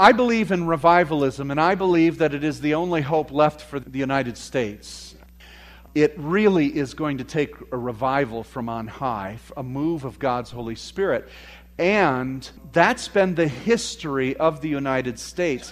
I believe in revivalism, and I believe that it is the only hope left for the United States. It really is going to take a revival from on high, a move of God's Holy Spirit. And that's been the history of the United States.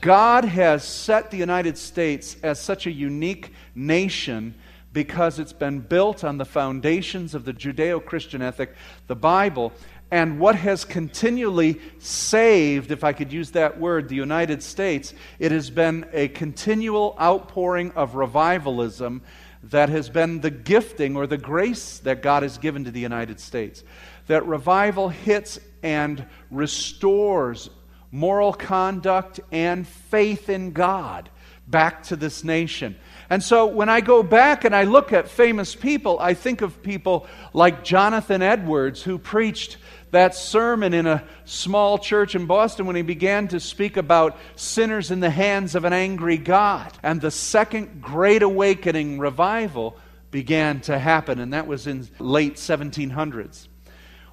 God has set the United States as such a unique nation because it's been built on the foundations of the Judeo Christian ethic, the Bible. And what has continually saved, if I could use that word, the United States, it has been a continual outpouring of revivalism that has been the gifting or the grace that God has given to the United States. That revival hits and restores moral conduct and faith in God back to this nation. And so when I go back and I look at famous people, I think of people like Jonathan Edwards, who preached that sermon in a small church in Boston when he began to speak about sinners in the hands of an angry God. And the second Great Awakening revival began to happen, and that was in late 1700s.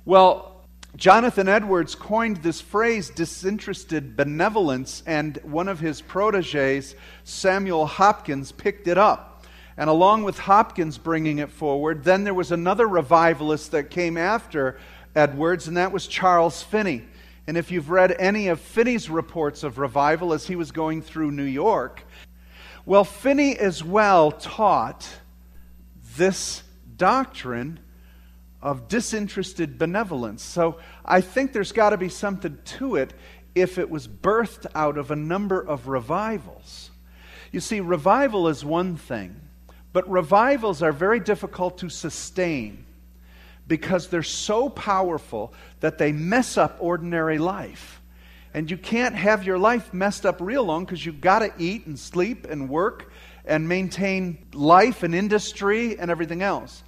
Well, Jonathan Edwards coined this phrase, disinterested benevolence, and one of his proteges, Samuel Hopkins, picked it up. And along with Hopkins bringing it forward, then there was another revivalist that came after Edwards, and that was Charles Finney. And if you've read any of Finney's reports of revival as he was going through New York, well, Finney as well taught this doctrine of disinterested benevolence. So I think there's got to be something to it if it was birthed out of a number of revivals. You see, revival is one thing, but revivals are very difficult to sustain because they're so powerful that they mess up ordinary life. And you can't have your life messed up real long because you've got to eat and sleep and work and maintain life and industry and everything else.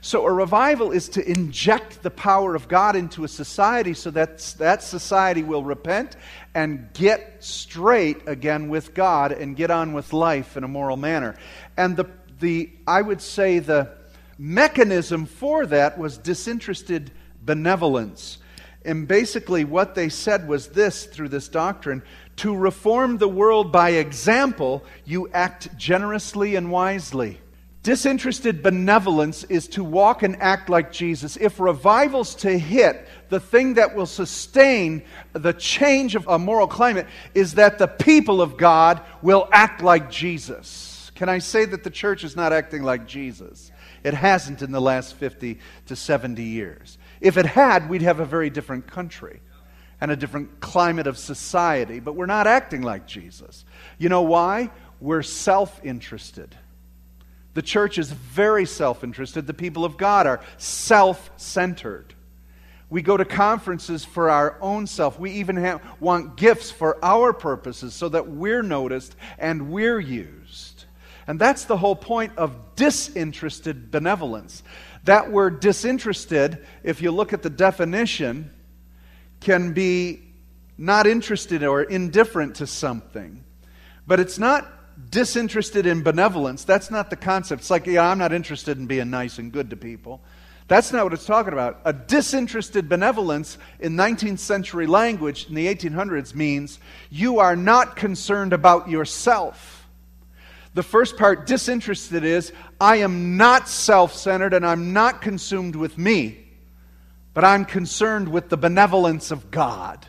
So, a revival is to inject the power of God into a society so that that society will repent and get straight again with God and get on with life in a moral manner. And the, the I would say, the mechanism for that was disinterested benevolence. And basically, what they said was this through this doctrine to reform the world by example, you act generously and wisely. Disinterested benevolence is to walk and act like Jesus. If revival's to hit, the thing that will sustain the change of a moral climate is that the people of God will act like Jesus. Can I say that the church is not acting like Jesus? It hasn't in the last 50 to 70 years. If it had, we'd have a very different country and a different climate of society, but we're not acting like Jesus. You know why? We're self interested. The church is very self interested. The people of God are self centered. We go to conferences for our own self. We even have, want gifts for our purposes so that we're noticed and we're used. And that's the whole point of disinterested benevolence. That word disinterested, if you look at the definition, can be not interested or indifferent to something. But it's not disinterested in benevolence. That's not the concept. It's like, yeah, I'm not interested in being nice and good to people. That's not what it's talking about. A disinterested benevolence in 19th century language in the 1800s means you are not concerned about yourself. The first part, disinterested, is I am not self centered and I'm not consumed with me, but I'm concerned with the benevolence of God.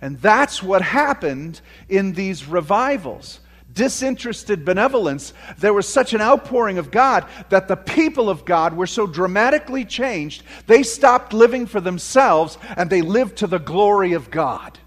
And that's what happened in these revivals. Disinterested benevolence. There was such an outpouring of God that the people of God were so dramatically changed, they stopped living for themselves and they lived to the glory of God.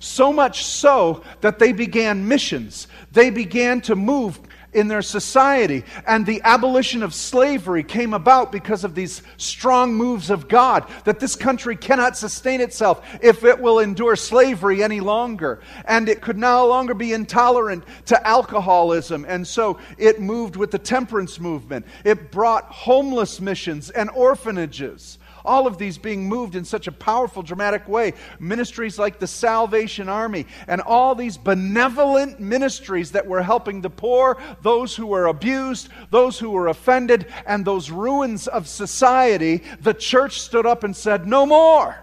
So much so that they began missions. They began to move in their society. And the abolition of slavery came about because of these strong moves of God that this country cannot sustain itself if it will endure slavery any longer. And it could no longer be intolerant to alcoholism. And so it moved with the temperance movement. It brought homeless missions and orphanages. All of these being moved in such a powerful, dramatic way. Ministries like the Salvation Army and all these benevolent ministries that were helping the poor, those who were abused, those who were offended, and those ruins of society. The church stood up and said, No more.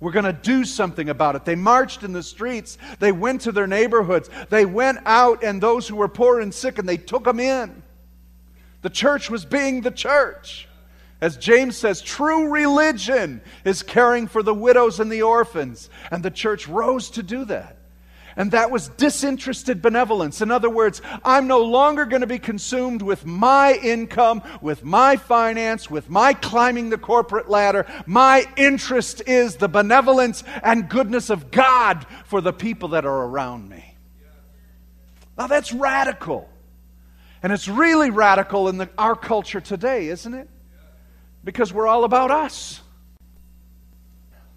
We're going to do something about it. They marched in the streets. They went to their neighborhoods. They went out, and those who were poor and sick, and they took them in. The church was being the church. As James says, true religion is caring for the widows and the orphans. And the church rose to do that. And that was disinterested benevolence. In other words, I'm no longer going to be consumed with my income, with my finance, with my climbing the corporate ladder. My interest is the benevolence and goodness of God for the people that are around me. Now that's radical. And it's really radical in the, our culture today, isn't it? Because we're all about us.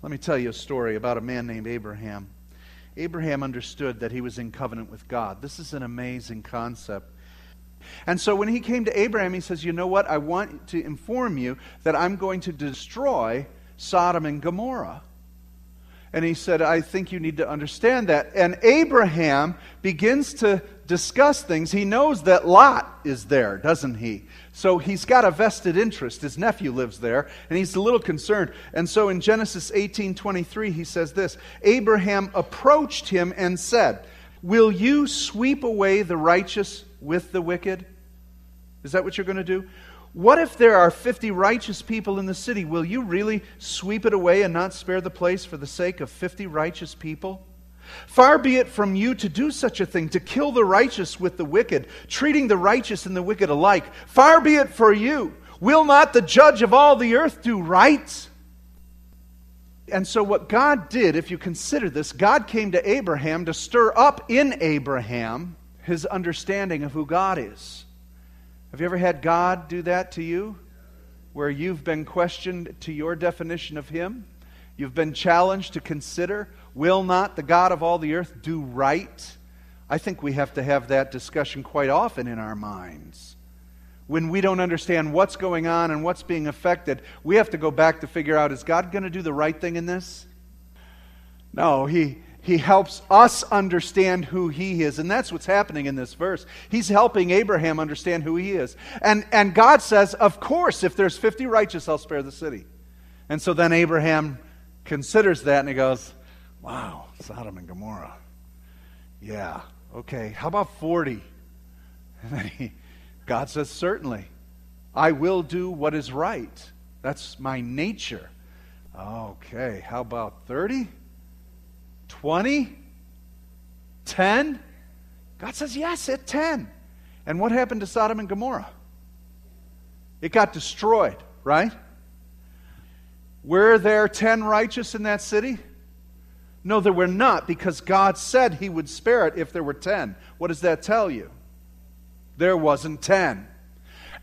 Let me tell you a story about a man named Abraham. Abraham understood that he was in covenant with God. This is an amazing concept. And so when he came to Abraham, he says, You know what? I want to inform you that I'm going to destroy Sodom and Gomorrah. And he said, I think you need to understand that. And Abraham begins to discuss things. He knows that Lot is there, doesn't he? So he's got a vested interest. His nephew lives there, and he's a little concerned. And so in Genesis 18:23 he says this, Abraham approached him and said, "Will you sweep away the righteous with the wicked?" Is that what you're going to do? What if there are 50 righteous people in the city? Will you really sweep it away and not spare the place for the sake of 50 righteous people? Far be it from you to do such a thing, to kill the righteous with the wicked, treating the righteous and the wicked alike. Far be it for you. Will not the judge of all the earth do right? And so, what God did, if you consider this, God came to Abraham to stir up in Abraham his understanding of who God is. Have you ever had God do that to you? Where you've been questioned to your definition of Him? You've been challenged to consider Will not the God of all the earth do right? I think we have to have that discussion quite often in our minds. When we don't understand what's going on and what's being affected, we have to go back to figure out is God going to do the right thing in this? No, he, he helps us understand who he is. And that's what's happening in this verse. He's helping Abraham understand who he is. And, and God says, Of course, if there's 50 righteous, I'll spare the city. And so then Abraham considers that and he goes, Wow, Sodom and Gomorrah. Yeah, okay. How about 40? And then he, God says, Certainly. I will do what is right. That's my nature. Okay, how about 30? 20? 10? God says, Yes, at 10. And what happened to Sodom and Gomorrah? It got destroyed, right? Were there 10 righteous in that city? No, there were not, because God said He would spare it if there were 10. What does that tell you? There wasn't 10.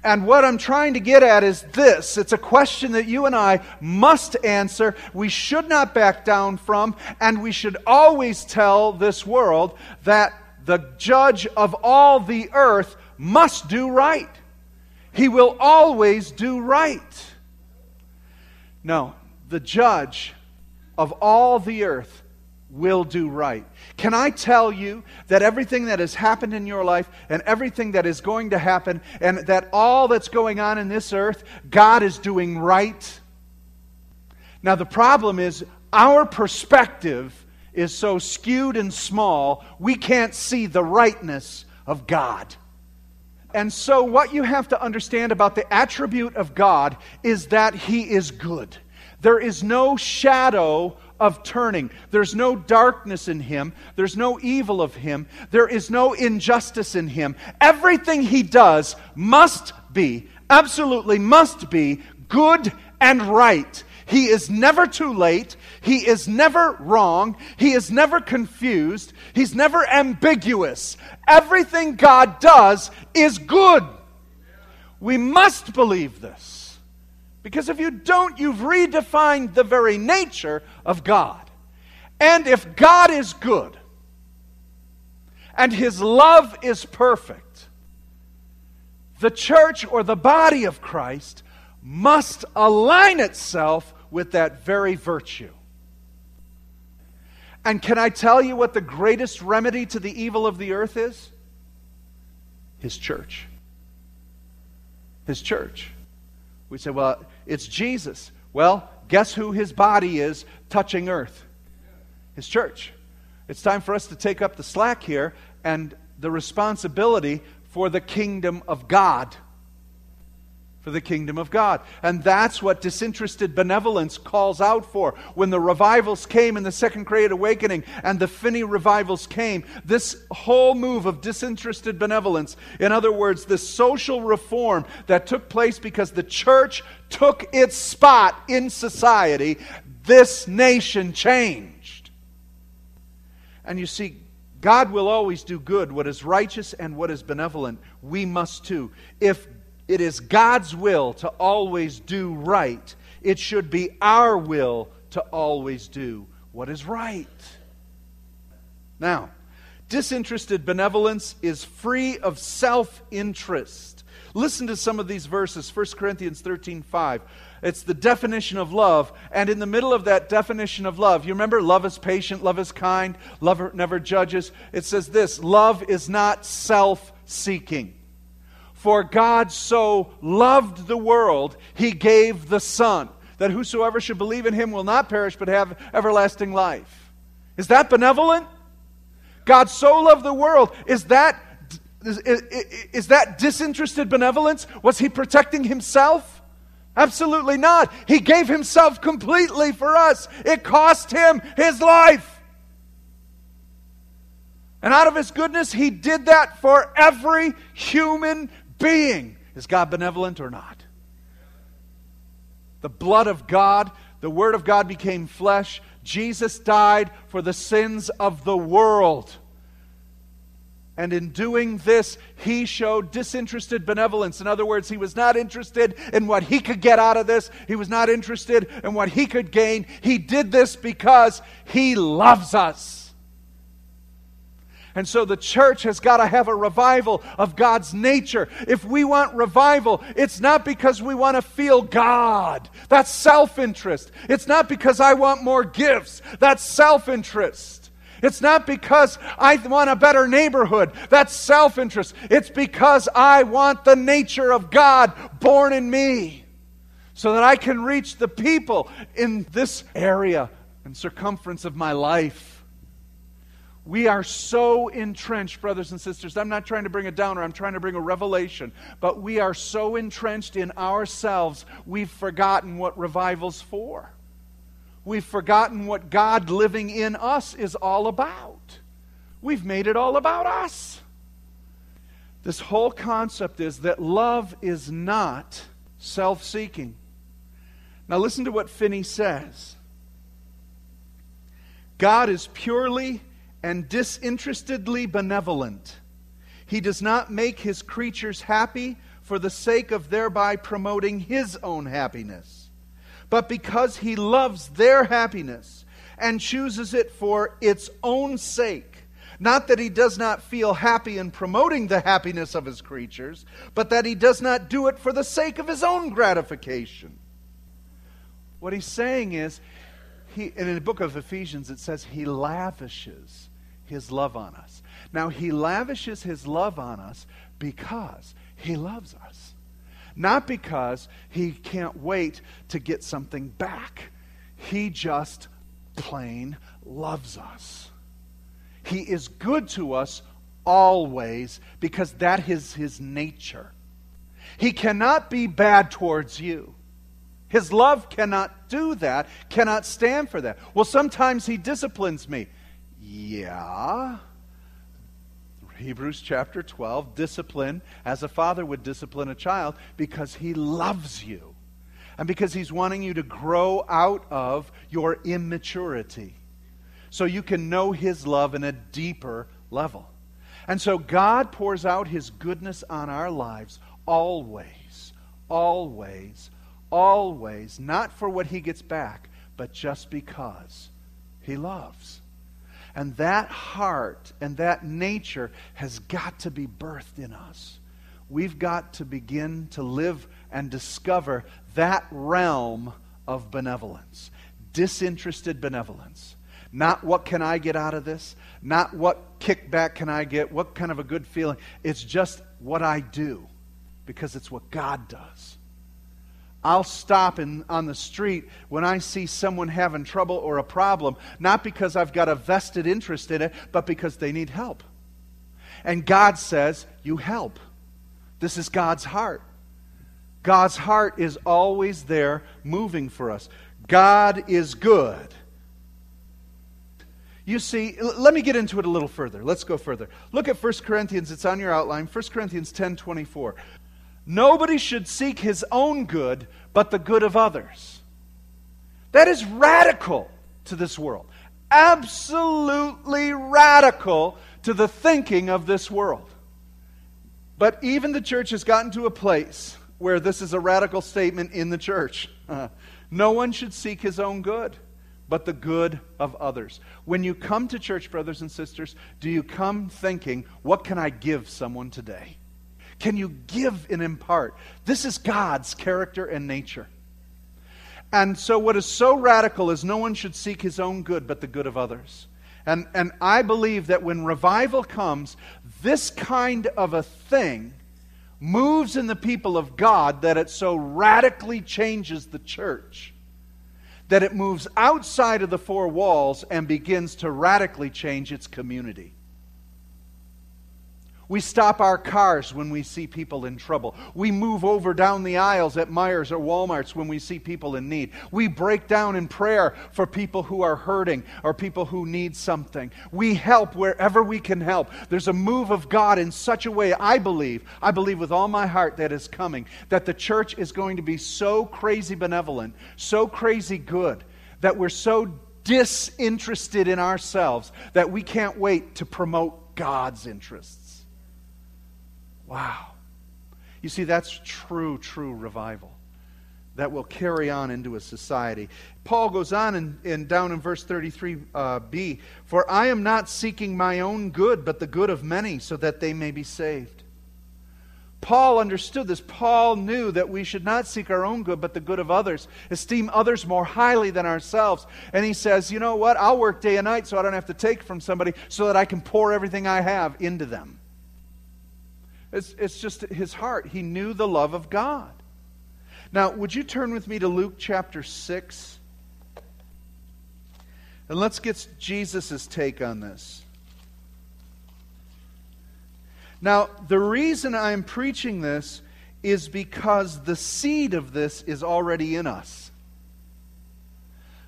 And what I'm trying to get at is this it's a question that you and I must answer, we should not back down from, and we should always tell this world that the judge of all the earth must do right. He will always do right. No, the judge of all the earth will do right. Can I tell you that everything that has happened in your life and everything that is going to happen and that all that's going on in this earth, God is doing right? Now, the problem is our perspective is so skewed and small, we can't see the rightness of God. And so, what you have to understand about the attribute of God is that He is good. There is no shadow of turning. There's no darkness in him. There's no evil of him. There is no injustice in him. Everything he does must be, absolutely must be, good and right. He is never too late. He is never wrong. He is never confused. He's never ambiguous. Everything God does is good. We must believe this. Because if you don't, you've redefined the very nature of God. And if God is good and his love is perfect, the church or the body of Christ must align itself with that very virtue. And can I tell you what the greatest remedy to the evil of the earth is? His church. His church. We say, well, it's Jesus. Well, guess who his body is touching earth? His church. It's time for us to take up the slack here and the responsibility for the kingdom of God for the kingdom of God. And that's what disinterested benevolence calls out for. When the revivals came in the Second Great Awakening and the Finney revivals came, this whole move of disinterested benevolence, in other words, the social reform that took place because the church took its spot in society, this nation changed. And you see, God will always do good. What is righteous and what is benevolent, we must too. If it is God's will to always do right. It should be our will to always do what is right. Now, disinterested benevolence is free of self interest. Listen to some of these verses 1 Corinthians 13 5. It's the definition of love. And in the middle of that definition of love, you remember love is patient, love is kind, love never judges. It says this love is not self seeking. For God so loved the world, he gave the Son, that whosoever should believe in him will not perish but have everlasting life. Is that benevolent? God so loved the world. Is that, is, is, is that disinterested benevolence? Was he protecting himself? Absolutely not. He gave himself completely for us. It cost him his life. And out of his goodness, he did that for every human being. Is God benevolent or not? The blood of God, the Word of God became flesh. Jesus died for the sins of the world. And in doing this, he showed disinterested benevolence. In other words, he was not interested in what he could get out of this, he was not interested in what he could gain. He did this because he loves us. And so the church has got to have a revival of God's nature. If we want revival, it's not because we want to feel God. That's self interest. It's not because I want more gifts. That's self interest. It's not because I want a better neighborhood. That's self interest. It's because I want the nature of God born in me so that I can reach the people in this area and circumference of my life. We are so entrenched, brothers and sisters. I'm not trying to bring a downer, I'm trying to bring a revelation. But we are so entrenched in ourselves, we've forgotten what revival's for. We've forgotten what God living in us is all about. We've made it all about us. This whole concept is that love is not self seeking. Now, listen to what Finney says God is purely and disinterestedly benevolent. He does not make his creatures happy for the sake of thereby promoting his own happiness, but because he loves their happiness and chooses it for its own sake. Not that he does not feel happy in promoting the happiness of his creatures, but that he does not do it for the sake of his own gratification. What he's saying is, he, in the book of Ephesians, it says he lavishes his love on us. Now, he lavishes his love on us because he loves us. Not because he can't wait to get something back. He just plain loves us. He is good to us always because that is his nature. He cannot be bad towards you. His love cannot do that, cannot stand for that. Well, sometimes he disciplines me. Yeah. Hebrews chapter 12 discipline as a father would discipline a child because he loves you and because he's wanting you to grow out of your immaturity so you can know his love in a deeper level. And so God pours out his goodness on our lives always, always, always, not for what he gets back, but just because he loves. And that heart and that nature has got to be birthed in us. We've got to begin to live and discover that realm of benevolence, disinterested benevolence. Not what can I get out of this, not what kickback can I get, what kind of a good feeling. It's just what I do because it's what God does. I'll stop in, on the street when I see someone having trouble or a problem, not because I've got a vested interest in it, but because they need help. And God says, You help. This is God's heart. God's heart is always there moving for us. God is good. You see, let me get into it a little further. Let's go further. Look at 1 Corinthians, it's on your outline, 1 Corinthians 10 24. Nobody should seek his own good, but the good of others. That is radical to this world. Absolutely radical to the thinking of this world. But even the church has gotten to a place where this is a radical statement in the church. no one should seek his own good, but the good of others. When you come to church, brothers and sisters, do you come thinking, what can I give someone today? Can you give and impart? This is God's character and nature. And so, what is so radical is no one should seek his own good, but the good of others. And, and I believe that when revival comes, this kind of a thing moves in the people of God that it so radically changes the church that it moves outside of the four walls and begins to radically change its community. We stop our cars when we see people in trouble. We move over down the aisles at Meijers or Walmart's when we see people in need. We break down in prayer for people who are hurting or people who need something. We help wherever we can help. There's a move of God in such a way, I believe, I believe with all my heart that is coming, that the church is going to be so crazy benevolent, so crazy good, that we're so disinterested in ourselves that we can't wait to promote God's interests. Wow. You see, that's true, true revival that will carry on into a society. Paul goes on in down in verse 33b uh, For I am not seeking my own good, but the good of many, so that they may be saved. Paul understood this. Paul knew that we should not seek our own good, but the good of others, esteem others more highly than ourselves. And he says, You know what? I'll work day and night so I don't have to take from somebody so that I can pour everything I have into them. It's, it's just his heart. He knew the love of God. Now, would you turn with me to Luke chapter 6? And let's get Jesus' take on this. Now, the reason I'm preaching this is because the seed of this is already in us.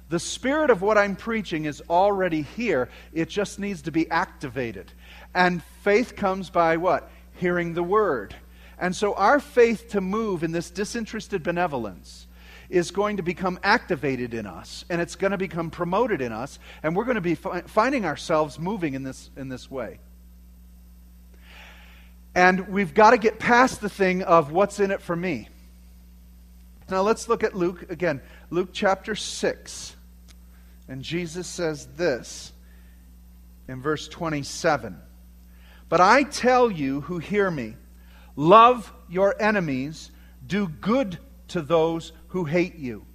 The spirit of what I'm preaching is already here. It just needs to be activated. And faith comes by what? Hearing the word. And so our faith to move in this disinterested benevolence is going to become activated in us and it's going to become promoted in us and we're going to be fi- finding ourselves moving in this in this way. And we've got to get past the thing of what's in it for me. Now let's look at Luke again. Luke chapter 6. And Jesus says this in verse 27. But I tell you who hear me love your enemies, do good to those who hate you.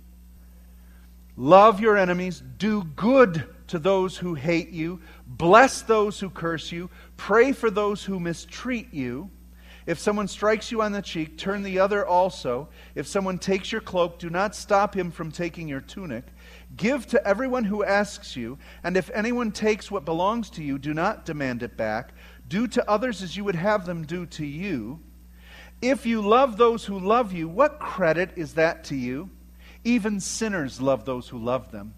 Love your enemies, do good to those who hate you, bless those who curse you, pray for those who mistreat you. If someone strikes you on the cheek, turn the other also. If someone takes your cloak, do not stop him from taking your tunic. Give to everyone who asks you, and if anyone takes what belongs to you, do not demand it back. Do to others as you would have them do to you. If you love those who love you, what credit is that to you? Even sinners love those who love them.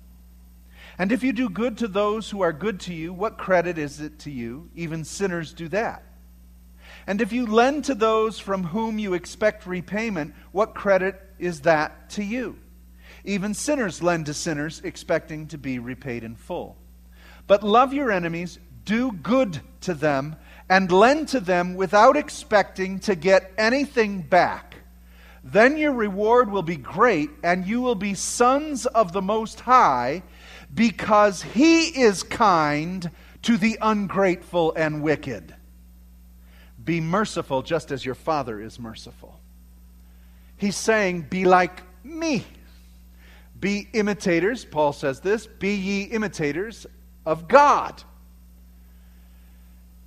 And if you do good to those who are good to you, what credit is it to you? Even sinners do that. And if you lend to those from whom you expect repayment, what credit is that to you? Even sinners lend to sinners, expecting to be repaid in full. But love your enemies, do good to them, and lend to them without expecting to get anything back. Then your reward will be great, and you will be sons of the Most High, because He is kind to the ungrateful and wicked. Be merciful just as your Father is merciful. He's saying, Be like me. Be imitators, Paul says this, be ye imitators of God.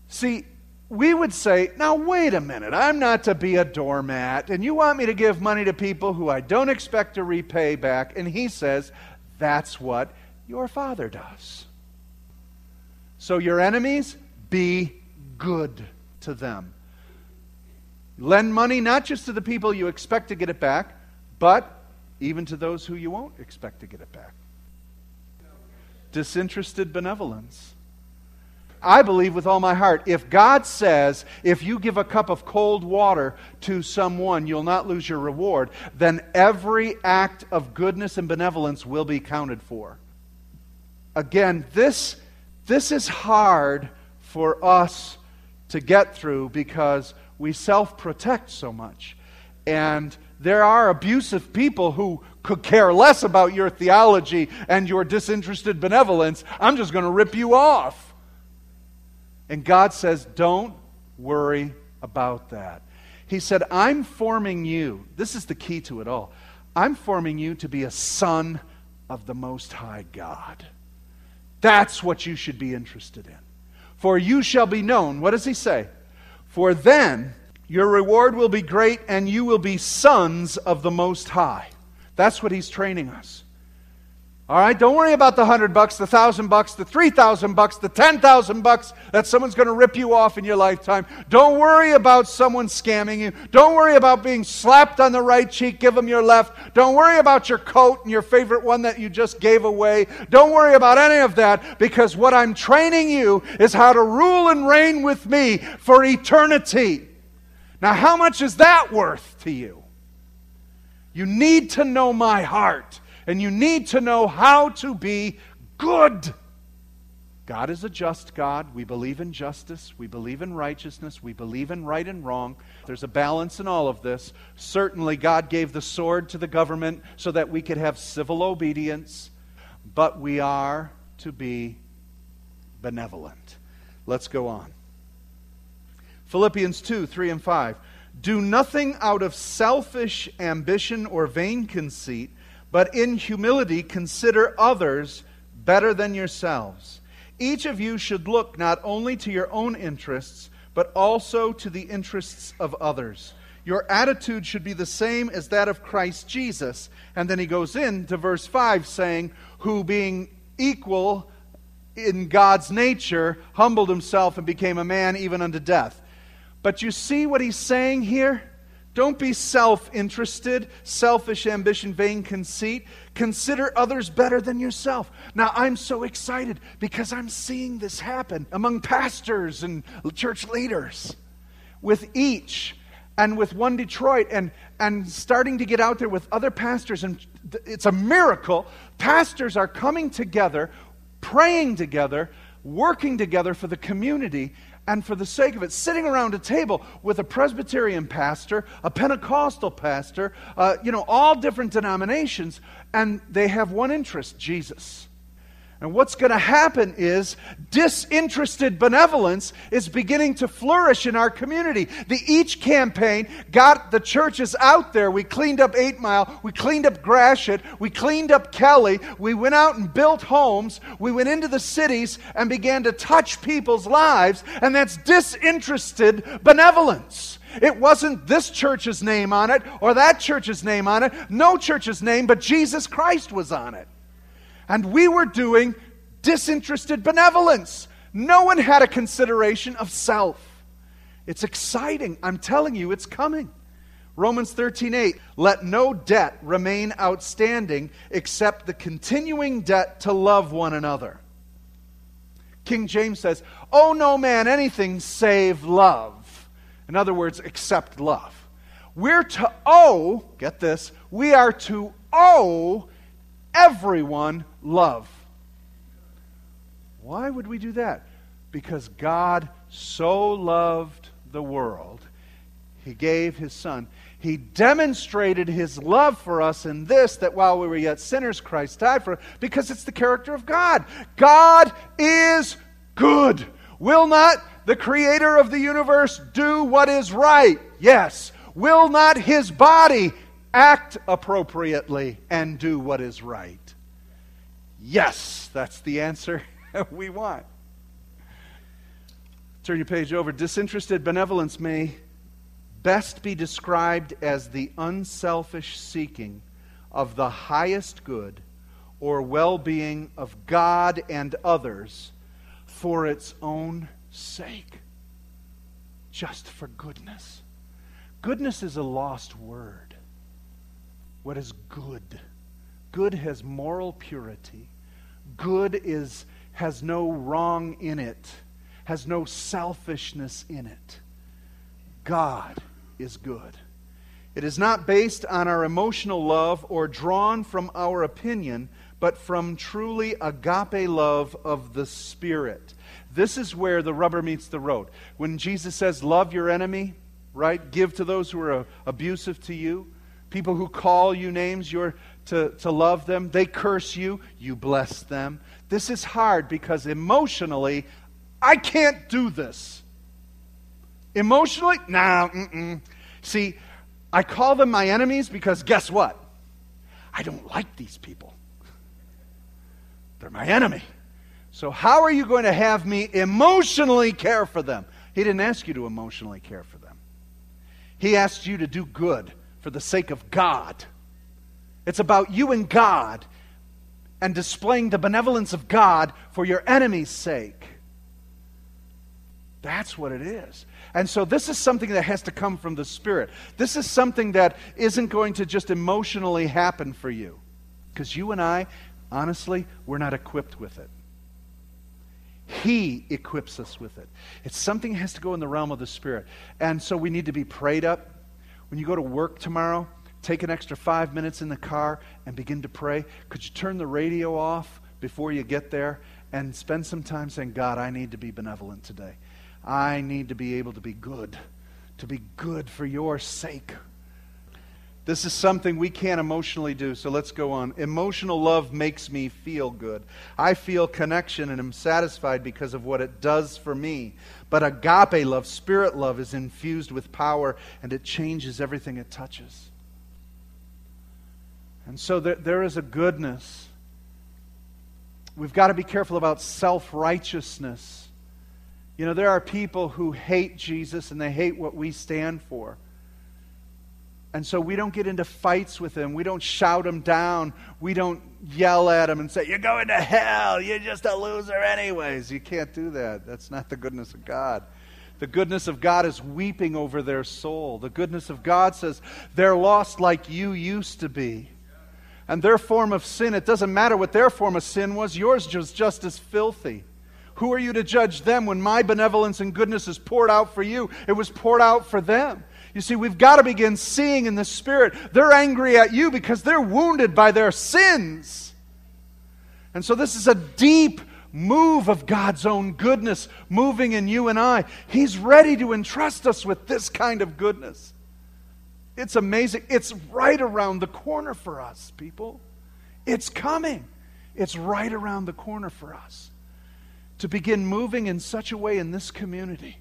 See, we would say, now wait a minute, I'm not to be a doormat, and you want me to give money to people who I don't expect to repay back. And he says, that's what your father does. So your enemies, be good to them. Lend money not just to the people you expect to get it back, but even to those who you won't expect to get it back. Disinterested benevolence. I believe with all my heart, if God says, if you give a cup of cold water to someone, you'll not lose your reward, then every act of goodness and benevolence will be counted for. Again, this, this is hard for us to get through because we self protect so much. And there are abusive people who could care less about your theology and your disinterested benevolence. I'm just going to rip you off. And God says, don't worry about that. He said, I'm forming you. This is the key to it all. I'm forming you to be a son of the Most High God. That's what you should be interested in. For you shall be known. What does he say? For then your reward will be great and you will be sons of the Most High. That's what he's training us. All right, don't worry about the hundred bucks, the thousand bucks, the three thousand bucks, the ten thousand bucks that someone's going to rip you off in your lifetime. Don't worry about someone scamming you. Don't worry about being slapped on the right cheek, give them your left. Don't worry about your coat and your favorite one that you just gave away. Don't worry about any of that because what I'm training you is how to rule and reign with me for eternity. Now, how much is that worth to you? You need to know my heart and you need to know how to be good. God is a just God. We believe in justice. We believe in righteousness. We believe in right and wrong. There's a balance in all of this. Certainly, God gave the sword to the government so that we could have civil obedience, but we are to be benevolent. Let's go on. Philippians 2 3 and 5. Do nothing out of selfish ambition or vain conceit but in humility consider others better than yourselves. Each of you should look not only to your own interests, but also to the interests of others. Your attitude should be the same as that of Christ Jesus. And then he goes into verse 5 saying, Who being equal in God's nature, humbled himself and became a man even unto death. But you see what he's saying here? Don't be self interested, selfish ambition, vain conceit. Consider others better than yourself. Now, I'm so excited because I'm seeing this happen among pastors and church leaders with each and with One Detroit and, and starting to get out there with other pastors. And it's a miracle. Pastors are coming together, praying together, working together for the community and for the sake of it, sitting around a table with a Presbyterian pastor, a Pentecostal pastor, uh, you know, all different denominations, and they have one interest Jesus. And what's going to happen is disinterested benevolence is beginning to flourish in our community. The Each campaign got the churches out there. We cleaned up Eight Mile, we cleaned up Gratiot, we cleaned up Kelly, we went out and built homes, we went into the cities and began to touch people's lives, and that's disinterested benevolence. It wasn't this church's name on it or that church's name on it, no church's name, but Jesus Christ was on it and we were doing disinterested benevolence. No one had a consideration of self. It's exciting. I'm telling you, it's coming. Romans 13:8 Let no debt remain outstanding except the continuing debt to love one another. King James says, "Oh no man anything save love." In other words, except love. We're to owe, get this, we are to owe everyone love. Why would we do that? Because God so loved the world, He gave His Son. He demonstrated His love for us in this that while we were yet sinners, Christ died for us, because it's the character of God. God is good. Will not the Creator of the universe do what is right? Yes. Will not His body act appropriately and do what is right? Yes, that's the answer we want. Turn your page over. Disinterested benevolence may best be described as the unselfish seeking of the highest good or well being of God and others for its own sake. Just for goodness. Goodness is a lost word. What is good? Good has moral purity. Good is, has no wrong in it has no selfishness in it. God is good. It is not based on our emotional love or drawn from our opinion, but from truly agape love of the Spirit. This is where the rubber meets the road. When Jesus says, Love your enemy, right? Give to those who are abusive to you. People who call you names, you're to, to love them. They curse you, you bless them. This is hard because emotionally, I can't do this. Emotionally, nah, mm-mm. See, I call them my enemies because guess what? I don't like these people. They're my enemy. So, how are you going to have me emotionally care for them? He didn't ask you to emotionally care for them, He asked you to do good for the sake of God. It's about you and God and displaying the benevolence of God for your enemy's sake. That's what it is. And so this is something that has to come from the Spirit. This is something that isn't going to just emotionally happen for you. Because you and I, honestly, we're not equipped with it. He equips us with it. It's something that has to go in the realm of the Spirit. And so we need to be prayed up. When you go to work tomorrow, take an extra five minutes in the car and begin to pray. Could you turn the radio off before you get there and spend some time saying, God, I need to be benevolent today. I need to be able to be good, to be good for your sake. This is something we can't emotionally do, so let's go on. Emotional love makes me feel good. I feel connection and am satisfied because of what it does for me. But agape love, spirit love, is infused with power and it changes everything it touches. And so there, there is a goodness. We've got to be careful about self righteousness. You know, there are people who hate Jesus and they hate what we stand for. And so we don't get into fights with them. We don't shout them down. We don't yell at them and say, You're going to hell. You're just a loser, anyways. You can't do that. That's not the goodness of God. The goodness of God is weeping over their soul. The goodness of God says, They're lost like you used to be. And their form of sin, it doesn't matter what their form of sin was, yours was just as filthy. Who are you to judge them when my benevolence and goodness is poured out for you? It was poured out for them. You see, we've got to begin seeing in the Spirit. They're angry at you because they're wounded by their sins. And so, this is a deep move of God's own goodness moving in you and I. He's ready to entrust us with this kind of goodness. It's amazing. It's right around the corner for us, people. It's coming. It's right around the corner for us to begin moving in such a way in this community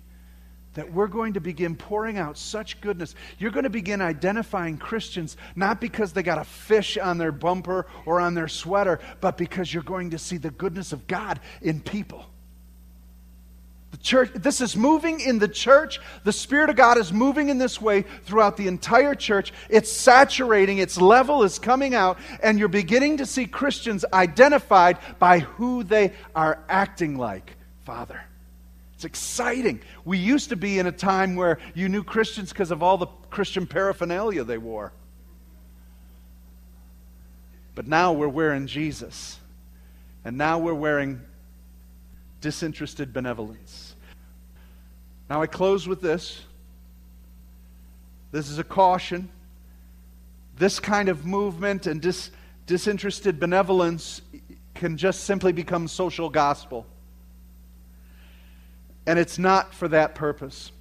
that we're going to begin pouring out such goodness. You're going to begin identifying Christians not because they got a fish on their bumper or on their sweater, but because you're going to see the goodness of God in people. Church, this is moving in the church. The Spirit of God is moving in this way throughout the entire church. It's saturating, its level is coming out, and you're beginning to see Christians identified by who they are acting like. Father. It's exciting. We used to be in a time where you knew Christians because of all the Christian paraphernalia they wore. But now we're wearing Jesus. And now we're wearing disinterested benevolence. Now, I close with this. This is a caution. This kind of movement and dis, disinterested benevolence can just simply become social gospel. And it's not for that purpose.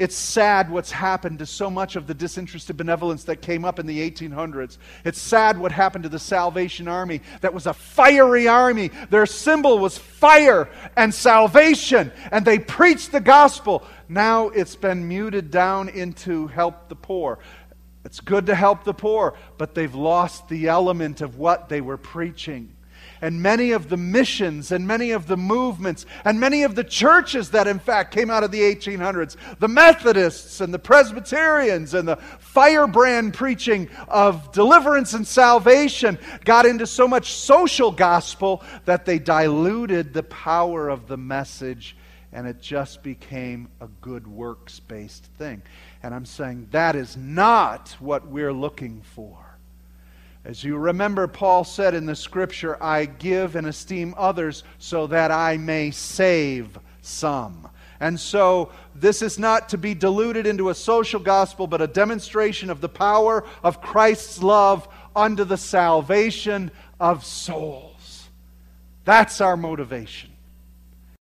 It's sad what's happened to so much of the disinterested benevolence that came up in the 1800s. It's sad what happened to the Salvation Army that was a fiery army. Their symbol was fire and salvation, and they preached the gospel. Now it's been muted down into help the poor. It's good to help the poor, but they've lost the element of what they were preaching. And many of the missions and many of the movements and many of the churches that, in fact, came out of the 1800s the Methodists and the Presbyterians and the firebrand preaching of deliverance and salvation got into so much social gospel that they diluted the power of the message and it just became a good works based thing. And I'm saying that is not what we're looking for. As you remember, Paul said in the scripture, I give and esteem others so that I may save some. And so, this is not to be diluted into a social gospel, but a demonstration of the power of Christ's love unto the salvation of souls. That's our motivation.